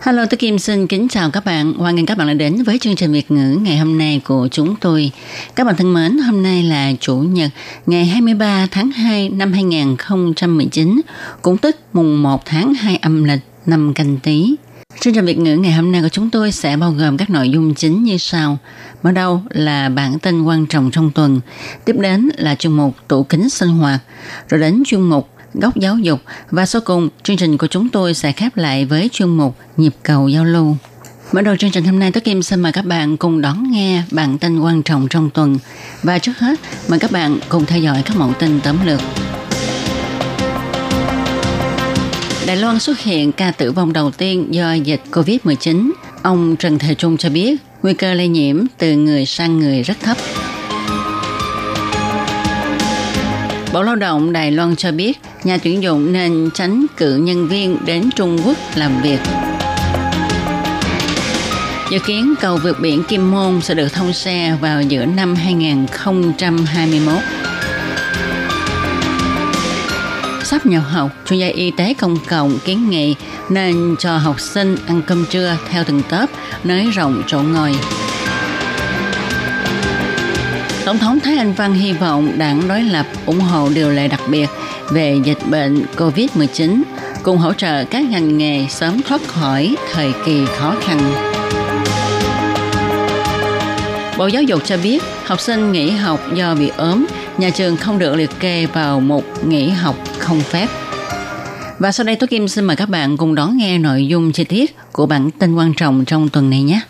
Hello, tôi Kim xin kính chào các bạn. Hoan nghênh các bạn đã đến với chương trình Việt ngữ ngày hôm nay của chúng tôi. Các bạn thân mến, hôm nay là Chủ nhật ngày 23 tháng 2 năm 2019, cũng tức mùng 1 tháng 2 âm lịch năm canh tí. Chương trình Việt ngữ ngày hôm nay của chúng tôi sẽ bao gồm các nội dung chính như sau. Mở đầu là bản tin quan trọng trong tuần, tiếp đến là chuyên mục tủ kính sinh hoạt, rồi đến chuyên mục góc giáo dục và sau cùng chương trình của chúng tôi sẽ khép lại với chuyên mục nhịp cầu giao lưu. Mở đầu chương trình hôm nay, Tố Kim xin mời các bạn cùng đón nghe bản tin quan trọng trong tuần. Và trước hết, mời các bạn cùng theo dõi các mẫu tin tóm lược. Đài Loan xuất hiện ca tử vong đầu tiên do dịch COVID-19. Ông Trần Thề Trung cho biết nguy cơ lây nhiễm từ người sang người rất thấp. Bộ Lao động Đài Loan cho biết nhà tuyển dụng nên tránh cử nhân viên đến Trung Quốc làm việc. Dự kiến cầu vượt biển Kim Môn sẽ được thông xe vào giữa năm 2021. Sắp nhập học, chuyên gia y tế công cộng kiến nghị nên cho học sinh ăn cơm trưa theo từng tớp, nới rộng chỗ ngồi. Tổng thống Thái Anh Văn hy vọng đảng đối lập ủng hộ điều lệ đặc biệt về dịch bệnh COVID-19 cùng hỗ trợ các ngành nghề sớm thoát khỏi thời kỳ khó khăn. Bộ Giáo dục cho biết học sinh nghỉ học do bị ốm, nhà trường không được liệt kê vào một nghỉ học không phép. Và sau đây tôi Kim xin mời các bạn cùng đón nghe nội dung chi tiết của bản tin quan trọng trong tuần này nhé.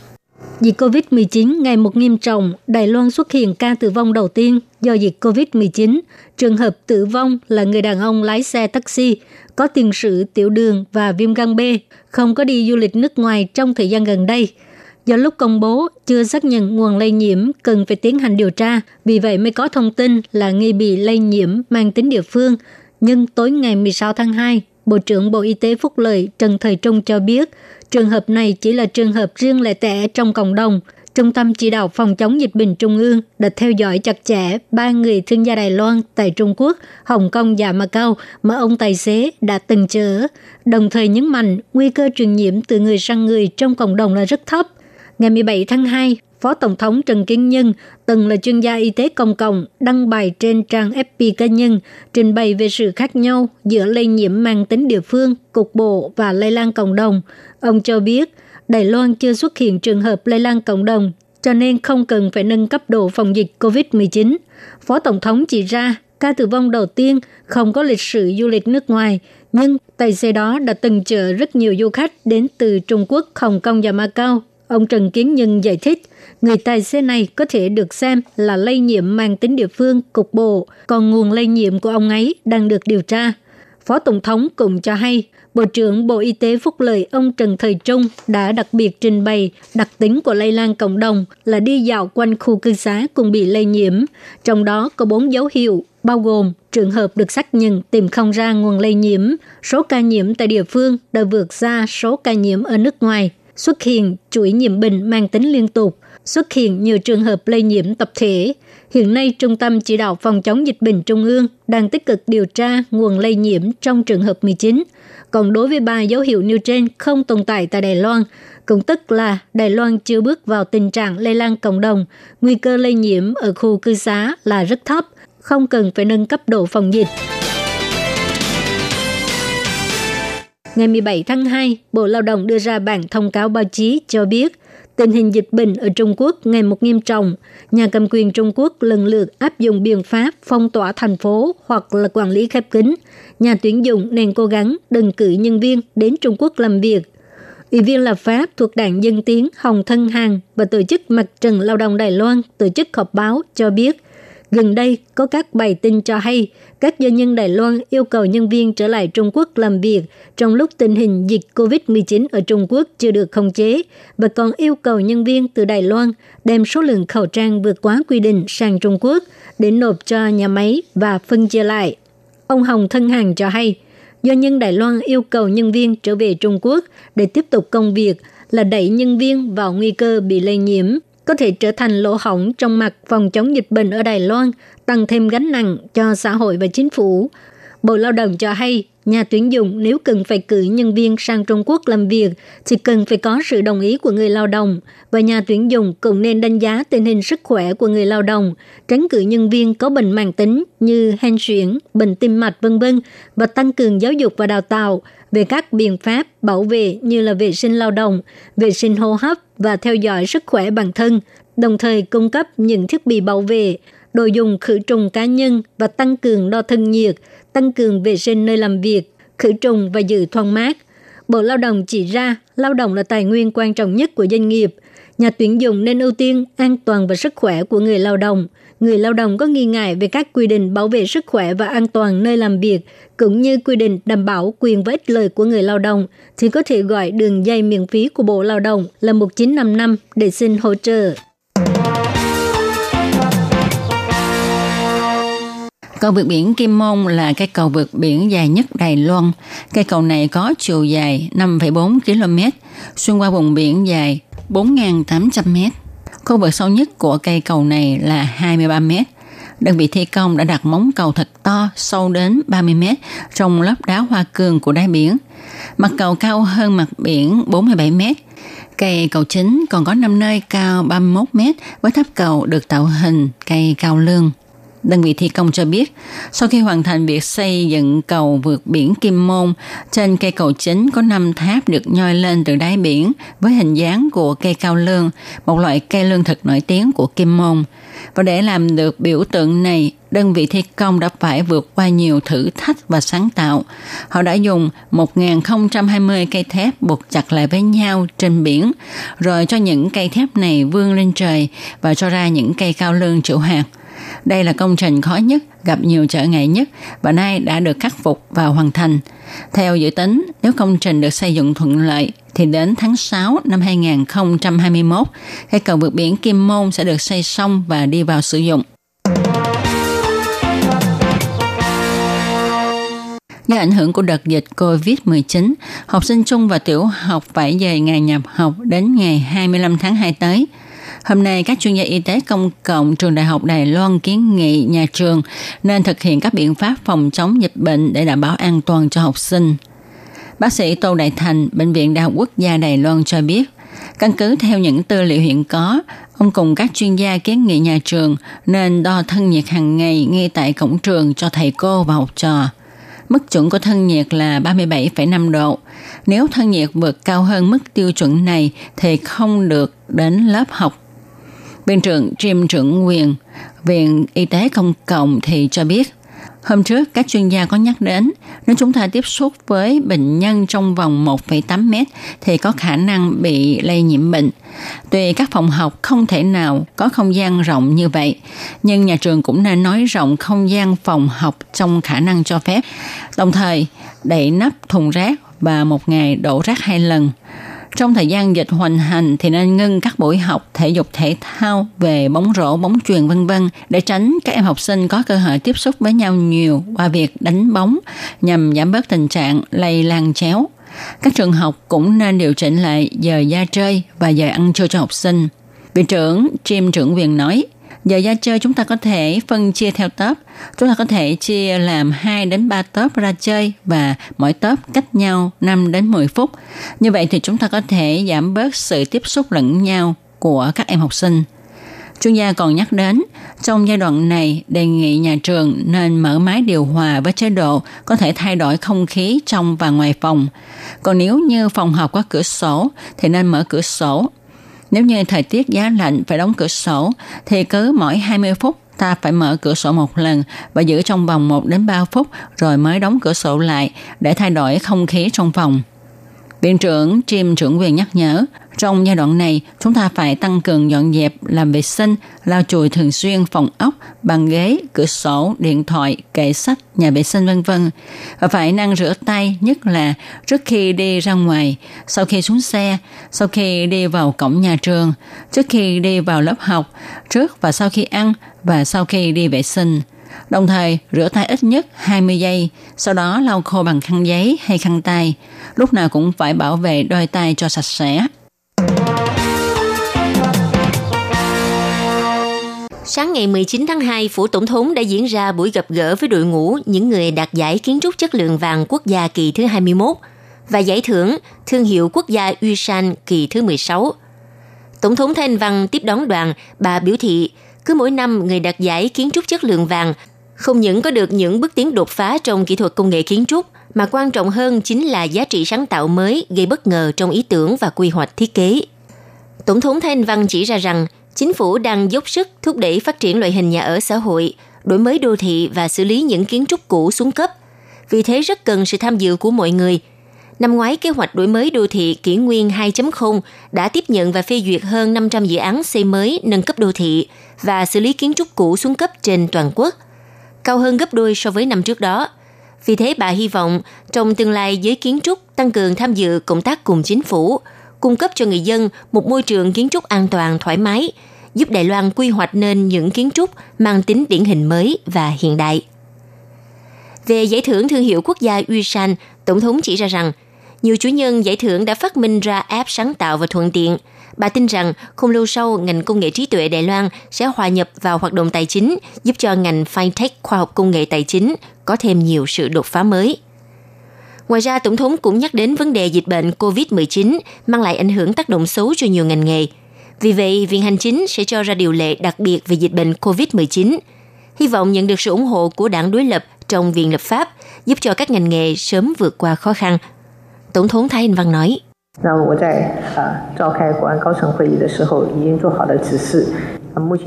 Dịch COVID-19 ngày một nghiêm trọng, Đài Loan xuất hiện ca tử vong đầu tiên do dịch COVID-19. Trường hợp tử vong là người đàn ông lái xe taxi, có tiền sử tiểu đường và viêm gan B, không có đi du lịch nước ngoài trong thời gian gần đây. Do lúc công bố chưa xác nhận nguồn lây nhiễm cần phải tiến hành điều tra, vì vậy mới có thông tin là nghi bị lây nhiễm mang tính địa phương. Nhưng tối ngày 16 tháng 2, Bộ trưởng Bộ Y tế Phúc Lợi Trần Thời Trung cho biết – Trường hợp này chỉ là trường hợp riêng lẻ tẻ trong cộng đồng. Trung tâm chỉ đạo phòng chống dịch bệnh Trung ương đã theo dõi chặt chẽ ba người thương gia Đài Loan tại Trung Quốc, Hồng Kông và Macau mà ông tài xế đã từng chở, đồng thời nhấn mạnh nguy cơ truyền nhiễm từ người sang người trong cộng đồng là rất thấp. Ngày 17 tháng 2, Phó Tổng thống Trần Kiến Nhân, từng là chuyên gia y tế công cộng, đăng bài trên trang FB cá nhân, trình bày về sự khác nhau giữa lây nhiễm mang tính địa phương, cục bộ và lây lan cộng đồng. Ông cho biết, Đài Loan chưa xuất hiện trường hợp lây lan cộng đồng, cho nên không cần phải nâng cấp độ phòng dịch COVID-19. Phó Tổng thống chỉ ra, ca tử vong đầu tiên không có lịch sử du lịch nước ngoài, nhưng tài xế đó đã từng chở rất nhiều du khách đến từ Trung Quốc, Hồng Kông và Macau. Ông Trần Kiến Nhân giải thích, người tài xế này có thể được xem là lây nhiễm mang tính địa phương cục bộ, còn nguồn lây nhiễm của ông ấy đang được điều tra. Phó Tổng thống cũng cho hay, Bộ trưởng Bộ Y tế Phúc Lợi ông Trần Thời Trung đã đặc biệt trình bày đặc tính của lây lan cộng đồng là đi dạo quanh khu cư xá cùng bị lây nhiễm. Trong đó có bốn dấu hiệu, bao gồm trường hợp được xác nhận tìm không ra nguồn lây nhiễm, số ca nhiễm tại địa phương đã vượt xa số ca nhiễm ở nước ngoài, xuất hiện chuỗi nhiễm bệnh mang tính liên tục, xuất hiện nhiều trường hợp lây nhiễm tập thể. Hiện nay, Trung tâm Chỉ đạo Phòng chống dịch bệnh Trung ương đang tích cực điều tra nguồn lây nhiễm trong trường hợp 19. Còn đối với ba dấu hiệu nêu trên không tồn tại tại Đài Loan, cũng tức là Đài Loan chưa bước vào tình trạng lây lan cộng đồng, nguy cơ lây nhiễm ở khu cư xá là rất thấp, không cần phải nâng cấp độ phòng dịch. Ngày 17 tháng 2, Bộ Lao động đưa ra bản thông cáo báo chí cho biết tình hình dịch bệnh ở Trung Quốc ngày một nghiêm trọng. Nhà cầm quyền Trung Quốc lần lượt áp dụng biện pháp phong tỏa thành phố hoặc là quản lý khép kín. Nhà tuyển dụng nên cố gắng đừng cử nhân viên đến Trung Quốc làm việc. Ủy viên lập pháp thuộc đảng Dân Tiến Hồng Thân Hằng và tổ chức Mặt trận Lao động Đài Loan tổ chức họp báo cho biết Gần đây, có các bài tin cho hay các doanh nhân Đài Loan yêu cầu nhân viên trở lại Trung Quốc làm việc trong lúc tình hình dịch COVID-19 ở Trung Quốc chưa được khống chế và còn yêu cầu nhân viên từ Đài Loan đem số lượng khẩu trang vượt quá quy định sang Trung Quốc để nộp cho nhà máy và phân chia lại. Ông Hồng Thân Hàng cho hay, doanh nhân Đài Loan yêu cầu nhân viên trở về Trung Quốc để tiếp tục công việc là đẩy nhân viên vào nguy cơ bị lây nhiễm có thể trở thành lỗ hổng trong mặt phòng chống dịch bệnh ở Đài Loan, tăng thêm gánh nặng cho xã hội và chính phủ. Bộ Lao động cho hay, nhà tuyển dụng nếu cần phải cử nhân viên sang Trung Quốc làm việc thì cần phải có sự đồng ý của người lao động và nhà tuyển dụng cũng nên đánh giá tình hình sức khỏe của người lao động, tránh cử nhân viên có bệnh mạng tính như hen suyễn, bệnh tim mạch vân vân và tăng cường giáo dục và đào tạo về các biện pháp bảo vệ như là vệ sinh lao động, vệ sinh hô hấp và theo dõi sức khỏe bản thân, đồng thời cung cấp những thiết bị bảo vệ, đồ dùng khử trùng cá nhân và tăng cường đo thân nhiệt, tăng cường vệ sinh nơi làm việc, khử trùng và giữ thoáng mát. Bộ Lao động chỉ ra, lao động là tài nguyên quan trọng nhất của doanh nghiệp. Nhà tuyển dụng nên ưu tiên an toàn và sức khỏe của người lao động. Người lao động có nghi ngại về các quy định bảo vệ sức khỏe và an toàn nơi làm việc, cũng như quy định đảm bảo quyền và ích lợi của người lao động, thì có thể gọi đường dây miễn phí của Bộ Lao động là 1955 để xin hỗ trợ. Cầu vượt biển Kim Môn là cây cầu vượt biển dài nhất Đài Loan. Cây cầu này có chiều dài 5,4 km, xuyên qua vùng biển dài 4.800 mét. Khu vực sâu nhất của cây cầu này là 23 mét. Đơn vị thi công đã đặt móng cầu thật to, sâu đến 30 mét trong lớp đá hoa cương của đáy biển. Mặt cầu cao hơn mặt biển 47 mét. Cây cầu chính còn có 5 nơi cao 31 mét với tháp cầu được tạo hình cây cao lương. Đơn vị thi công cho biết, sau khi hoàn thành việc xây dựng cầu vượt biển Kim Môn, trên cây cầu chính có 5 tháp được nhoi lên từ đáy biển với hình dáng của cây cao lương, một loại cây lương thực nổi tiếng của Kim Môn. Và để làm được biểu tượng này, đơn vị thi công đã phải vượt qua nhiều thử thách và sáng tạo. Họ đã dùng 1.020 cây thép buộc chặt lại với nhau trên biển, rồi cho những cây thép này vươn lên trời và cho ra những cây cao lương chịu hạt. Đây là công trình khó nhất, gặp nhiều trở ngại nhất và nay đã được khắc phục và hoàn thành. Theo dự tính, nếu công trình được xây dựng thuận lợi, thì đến tháng 6 năm 2021, cây cầu vượt biển Kim Môn sẽ được xây xong và đi vào sử dụng. Do ảnh hưởng của đợt dịch COVID-19, học sinh trung và tiểu học phải dời ngày nhập học đến ngày 25 tháng 2 tới – Hôm nay, các chuyên gia y tế công cộng trường Đại học Đài Loan kiến nghị nhà trường nên thực hiện các biện pháp phòng chống dịch bệnh để đảm bảo an toàn cho học sinh. Bác sĩ Tô Đại Thành, Bệnh viện Đại học Quốc gia Đài Loan cho biết, căn cứ theo những tư liệu hiện có, ông cùng các chuyên gia kiến nghị nhà trường nên đo thân nhiệt hàng ngày ngay tại cổng trường cho thầy cô và học trò. Mức chuẩn của thân nhiệt là 37,5 độ. Nếu thân nhiệt vượt cao hơn mức tiêu chuẩn này thì không được đến lớp học Viện trưởng Jim trưởng quyền Viện Y tế Công cộng thì cho biết Hôm trước, các chuyên gia có nhắc đến, nếu chúng ta tiếp xúc với bệnh nhân trong vòng 1,8 mét thì có khả năng bị lây nhiễm bệnh. Tuy các phòng học không thể nào có không gian rộng như vậy, nhưng nhà trường cũng nên nói rộng không gian phòng học trong khả năng cho phép, đồng thời đậy nắp thùng rác và một ngày đổ rác hai lần. Trong thời gian dịch hoành hành thì nên ngưng các buổi học thể dục thể thao về bóng rổ, bóng truyền vân vân để tránh các em học sinh có cơ hội tiếp xúc với nhau nhiều qua việc đánh bóng nhằm giảm bớt tình trạng lây lan chéo. Các trường học cũng nên điều chỉnh lại giờ ra chơi và giờ ăn trưa cho học sinh. Viện trưởng Jim trưởng viện nói, giờ ra chơi chúng ta có thể phân chia theo tớp. Chúng ta có thể chia làm 2 đến 3 tớp ra chơi và mỗi tớp cách nhau 5 đến 10 phút. Như vậy thì chúng ta có thể giảm bớt sự tiếp xúc lẫn nhau của các em học sinh. Chuyên gia còn nhắc đến, trong giai đoạn này đề nghị nhà trường nên mở máy điều hòa với chế độ có thể thay đổi không khí trong và ngoài phòng. Còn nếu như phòng học có cửa sổ thì nên mở cửa sổ nếu như thời tiết giá lạnh phải đóng cửa sổ, thì cứ mỗi 20 phút ta phải mở cửa sổ một lần và giữ trong vòng 1 đến 3 phút rồi mới đóng cửa sổ lại để thay đổi không khí trong phòng. Viện trưởng Jim trưởng quyền nhắc nhở, trong giai đoạn này, chúng ta phải tăng cường dọn dẹp, làm vệ sinh, lau chùi thường xuyên phòng ốc, bàn ghế, cửa sổ, điện thoại, kệ sách, nhà vệ sinh vân vân và phải năng rửa tay, nhất là trước khi đi ra ngoài, sau khi xuống xe, sau khi đi vào cổng nhà trường, trước khi đi vào lớp học, trước và sau khi ăn và sau khi đi vệ sinh. Đồng thời, rửa tay ít nhất 20 giây, sau đó lau khô bằng khăn giấy hay khăn tay. Lúc nào cũng phải bảo vệ đôi tay cho sạch sẽ. Sáng ngày 19 tháng 2, Phủ Tổng thống đã diễn ra buổi gặp gỡ với đội ngũ những người đạt giải kiến trúc chất lượng vàng quốc gia kỳ thứ 21 và giải thưởng thương hiệu quốc gia Uy San kỳ thứ 16. Tổng thống Thanh Văn tiếp đón đoàn, bà biểu thị cứ mỗi năm người đạt giải kiến trúc chất lượng vàng không những có được những bước tiến đột phá trong kỹ thuật công nghệ kiến trúc, mà quan trọng hơn chính là giá trị sáng tạo mới gây bất ngờ trong ý tưởng và quy hoạch thiết kế. Tổng thống Thanh Văn chỉ ra rằng chính phủ đang dốc sức thúc đẩy phát triển loại hình nhà ở xã hội, đổi mới đô thị và xử lý những kiến trúc cũ xuống cấp. Vì thế rất cần sự tham dự của mọi người. Năm ngoái, kế hoạch đổi mới đô thị kỷ nguyên 2.0 đã tiếp nhận và phê duyệt hơn 500 dự án xây mới nâng cấp đô thị và xử lý kiến trúc cũ xuống cấp trên toàn quốc, cao hơn gấp đôi so với năm trước đó. Vì thế bà hy vọng trong tương lai giới kiến trúc tăng cường tham dự công tác cùng chính phủ, cung cấp cho người dân một môi trường kiến trúc an toàn thoải mái, giúp Đài Loan quy hoạch nên những kiến trúc mang tính điển hình mới và hiện đại. Về giải thưởng thương hiệu quốc gia Uy San, Tổng thống chỉ ra rằng, nhiều chủ nhân giải thưởng đã phát minh ra app sáng tạo và thuận tiện. Bà tin rằng không lâu sau, ngành công nghệ trí tuệ Đài Loan sẽ hòa nhập vào hoạt động tài chính, giúp cho ngành fintech khoa học công nghệ tài chính có thêm nhiều sự đột phá mới. Ngoài ra, Tổng thống cũng nhắc đến vấn đề dịch bệnh COVID-19 mang lại ảnh hưởng tác động xấu cho nhiều ngành nghề. Vì vậy, Viện Hành Chính sẽ cho ra điều lệ đặc biệt về dịch bệnh COVID-19. Hy vọng nhận được sự ủng hộ của đảng đối lập trong Viện Lập pháp, giúp cho các ngành nghề sớm vượt qua khó khăn. Tổng thống Thái Anh Văn nói.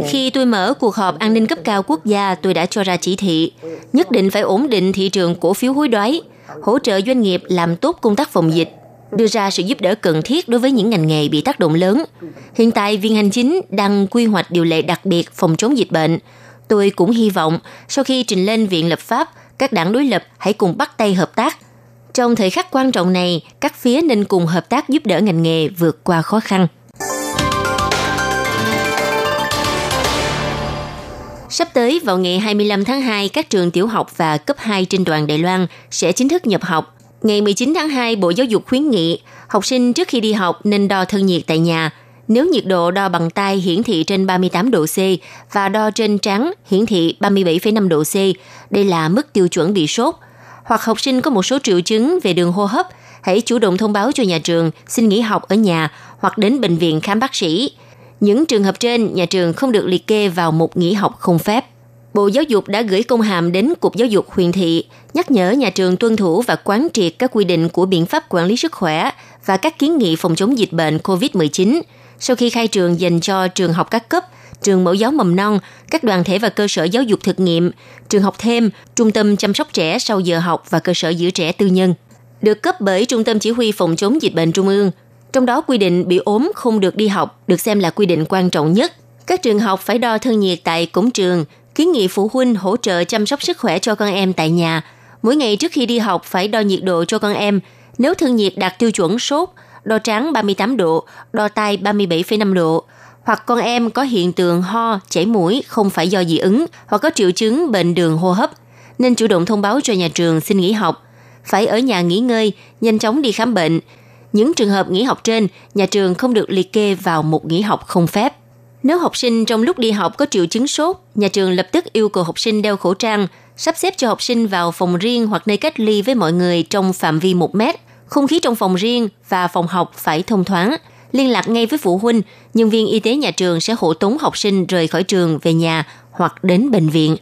Khi tôi mở cuộc họp an ninh cấp cao quốc gia, tôi đã cho ra chỉ thị, nhất định phải ổn định thị trường cổ phiếu hối đoái, hỗ trợ doanh nghiệp làm tốt công tác phòng dịch, đưa ra sự giúp đỡ cần thiết đối với những ngành nghề bị tác động lớn. Hiện tại, viên hành chính đang quy hoạch điều lệ đặc biệt phòng chống dịch bệnh. Tôi cũng hy vọng, sau khi trình lên Viện Lập pháp, các đảng đối lập hãy cùng bắt tay hợp tác – trong thời khắc quan trọng này, các phía nên cùng hợp tác giúp đỡ ngành nghề vượt qua khó khăn. Sắp tới vào ngày 25 tháng 2, các trường tiểu học và cấp 2 trên toàn Đài Loan sẽ chính thức nhập học. Ngày 19 tháng 2, Bộ Giáo dục khuyến nghị học sinh trước khi đi học nên đo thân nhiệt tại nhà. Nếu nhiệt độ đo bằng tay hiển thị trên 38 độ C và đo trên trắng hiển thị 37,5 độ C, đây là mức tiêu chuẩn bị sốt. Hoặc học sinh có một số triệu chứng về đường hô hấp, hãy chủ động thông báo cho nhà trường xin nghỉ học ở nhà hoặc đến bệnh viện khám bác sĩ. Những trường hợp trên, nhà trường không được liệt kê vào một nghỉ học không phép. Bộ Giáo dục đã gửi công hàm đến Cục Giáo dục huyện thị, nhắc nhở nhà trường tuân thủ và quán triệt các quy định của biện pháp quản lý sức khỏe và các kiến nghị phòng chống dịch bệnh COVID-19 sau khi khai trường dành cho trường học các cấp, trường mẫu giáo mầm non, các đoàn thể và cơ sở giáo dục thực nghiệm, trường học thêm, trung tâm chăm sóc trẻ sau giờ học và cơ sở giữ trẻ tư nhân. Được cấp bởi Trung tâm Chỉ huy Phòng chống dịch bệnh Trung ương, trong đó quy định bị ốm không được đi học được xem là quy định quan trọng nhất. Các trường học phải đo thân nhiệt tại cổng trường, kiến nghị phụ huynh hỗ trợ chăm sóc sức khỏe cho con em tại nhà. Mỗi ngày trước khi đi học phải đo nhiệt độ cho con em. Nếu thân nhiệt đạt tiêu chuẩn sốt, đo trắng 38 độ, đo tai 37,5 độ, hoặc con em có hiện tượng ho, chảy mũi không phải do dị ứng hoặc có triệu chứng bệnh đường hô hấp, nên chủ động thông báo cho nhà trường xin nghỉ học. Phải ở nhà nghỉ ngơi, nhanh chóng đi khám bệnh. Những trường hợp nghỉ học trên, nhà trường không được liệt kê vào một nghỉ học không phép. Nếu học sinh trong lúc đi học có triệu chứng sốt, nhà trường lập tức yêu cầu học sinh đeo khẩu trang, sắp xếp cho học sinh vào phòng riêng hoặc nơi cách ly với mọi người trong phạm vi 1 mét. Không khí trong phòng riêng và phòng học phải thông thoáng. Liên lạc ngay với phụ huynh, nhân viên y tế nhà trường sẽ hộ tống học sinh rời khỏi trường về nhà hoặc đến bệnh viện.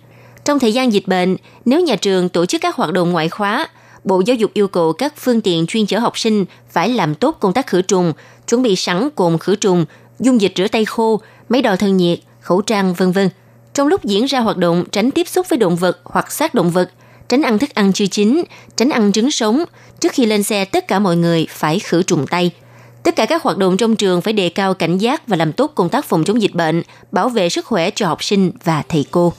Trong thời gian dịch bệnh, nếu nhà trường tổ chức các hoạt động ngoại khóa, Bộ Giáo dục yêu cầu các phương tiện chuyên chở học sinh phải làm tốt công tác khử trùng, chuẩn bị sẵn cồn khử trùng, dung dịch rửa tay khô, máy đo thân nhiệt, khẩu trang, vân vân. Trong lúc diễn ra hoạt động tránh tiếp xúc với động vật hoặc xác động vật, tránh ăn thức ăn chưa chín, tránh ăn trứng sống. Trước khi lên xe, tất cả mọi người phải khử trùng tay. Tất cả các hoạt động trong trường phải đề cao cảnh giác và làm tốt công tác phòng chống dịch bệnh, bảo vệ sức khỏe cho học sinh và thầy cô.